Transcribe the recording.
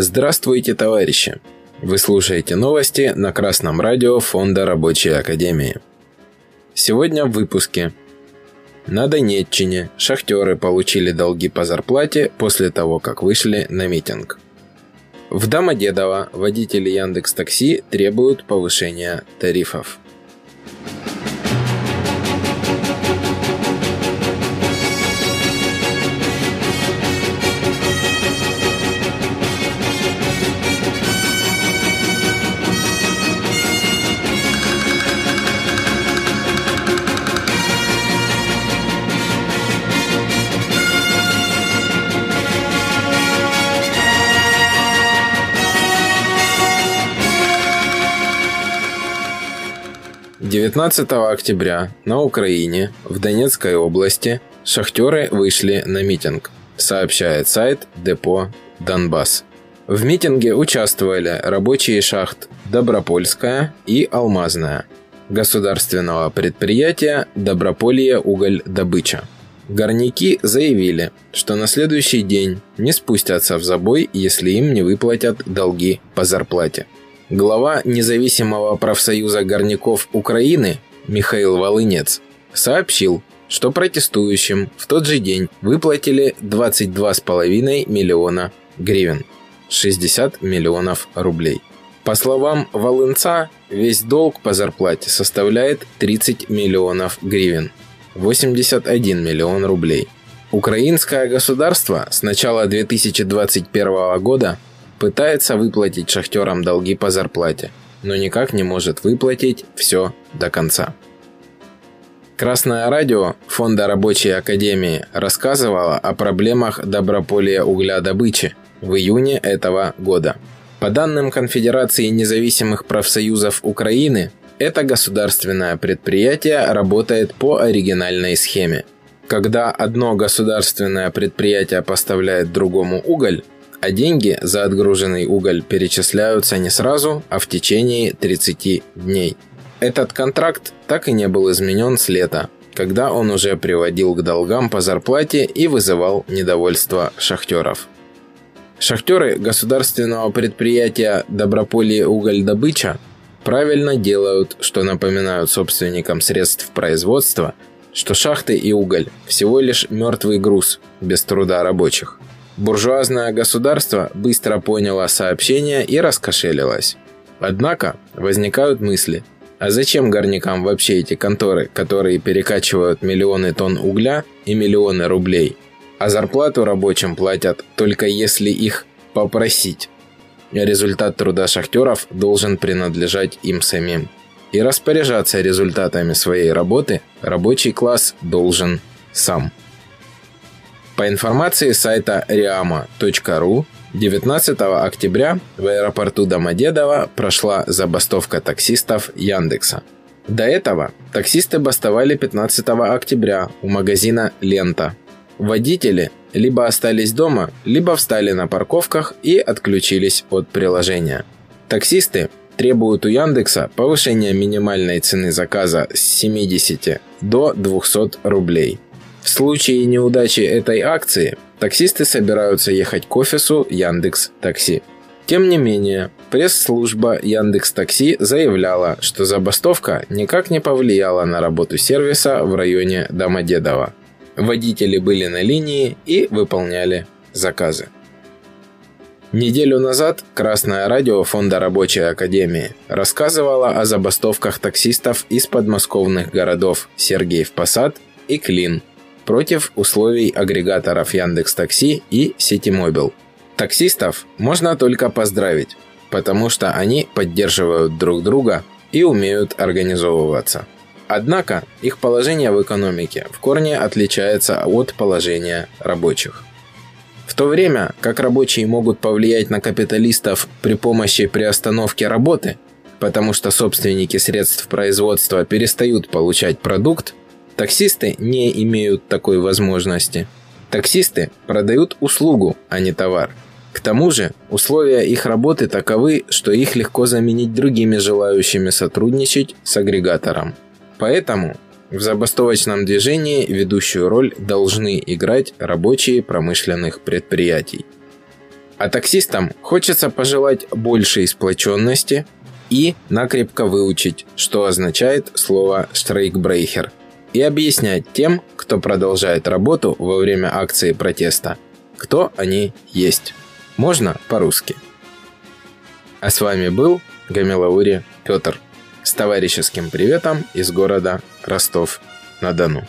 Здравствуйте, товарищи! Вы слушаете новости на Красном радио Фонда Рабочей Академии. Сегодня в выпуске. На Донеччине шахтеры получили долги по зарплате после того, как вышли на митинг. В Домодедово водители Яндекс Такси требуют повышения тарифов. 19 октября на Украине, в Донецкой области, шахтеры вышли на митинг, сообщает сайт Депо Донбасс. В митинге участвовали рабочие шахт Добропольская и Алмазная, государственного предприятия Доброполье уголь добыча. Горняки заявили, что на следующий день не спустятся в забой, если им не выплатят долги по зарплате. Глава независимого профсоюза горняков Украины Михаил Волынец сообщил, что протестующим в тот же день выплатили 22,5 миллиона гривен, 60 миллионов рублей. По словам Волынца, весь долг по зарплате составляет 30 миллионов гривен, 81 миллион рублей. Украинское государство с начала 2021 года пытается выплатить шахтерам долги по зарплате, но никак не может выплатить все до конца. Красное радио Фонда Рабочей Академии рассказывало о проблемах доброполия углядобычи в июне этого года. По данным Конфедерации независимых профсоюзов Украины, это государственное предприятие работает по оригинальной схеме. Когда одно государственное предприятие поставляет другому уголь, а деньги за отгруженный уголь перечисляются не сразу, а в течение 30 дней. Этот контракт так и не был изменен с лета, когда он уже приводил к долгам по зарплате и вызывал недовольство шахтеров. Шахтеры государственного предприятия «Доброполье уголь-добыча» правильно делают, что напоминают собственникам средств производства, что шахты и уголь – всего лишь мертвый груз, без труда рабочих. Буржуазное государство быстро поняло сообщение и раскошелилось. Однако возникают мысли, а зачем горнякам вообще эти конторы, которые перекачивают миллионы тонн угля и миллионы рублей, а зарплату рабочим платят только если их попросить? Результат труда шахтеров должен принадлежать им самим. И распоряжаться результатами своей работы рабочий класс должен сам. По информации сайта riama.ru, 19 октября в аэропорту Домодедово прошла забастовка таксистов Яндекса. До этого таксисты бастовали 15 октября у магазина «Лента». Водители либо остались дома, либо встали на парковках и отключились от приложения. Таксисты требуют у Яндекса повышения минимальной цены заказа с 70 до 200 рублей – в случае неудачи этой акции, таксисты собираются ехать к офису Яндекс Такси. Тем не менее, пресс-служба Яндекс Такси заявляла, что забастовка никак не повлияла на работу сервиса в районе Домодедово. Водители были на линии и выполняли заказы. Неделю назад Красное радио Фонда Рабочей Академии рассказывало о забастовках таксистов из подмосковных городов Сергеев Посад и Клин – против условий агрегаторов Яндекс Такси и Ситимобил. Таксистов можно только поздравить, потому что они поддерживают друг друга и умеют организовываться. Однако их положение в экономике в корне отличается от положения рабочих. В то время как рабочие могут повлиять на капиталистов при помощи приостановки работы, потому что собственники средств производства перестают получать продукт, Таксисты не имеют такой возможности. Таксисты продают услугу, а не товар. К тому же, условия их работы таковы, что их легко заменить другими желающими сотрудничать с агрегатором. Поэтому в забастовочном движении ведущую роль должны играть рабочие промышленных предприятий. А таксистам хочется пожелать большей сплоченности и накрепко выучить, что означает слово «штрейкбрейхер», и объяснять тем, кто продолжает работу во время акции протеста, кто они есть. Можно по-русски. А с вами был Гамилаури Петр с товарищеским приветом из города Ростов-на-Дону.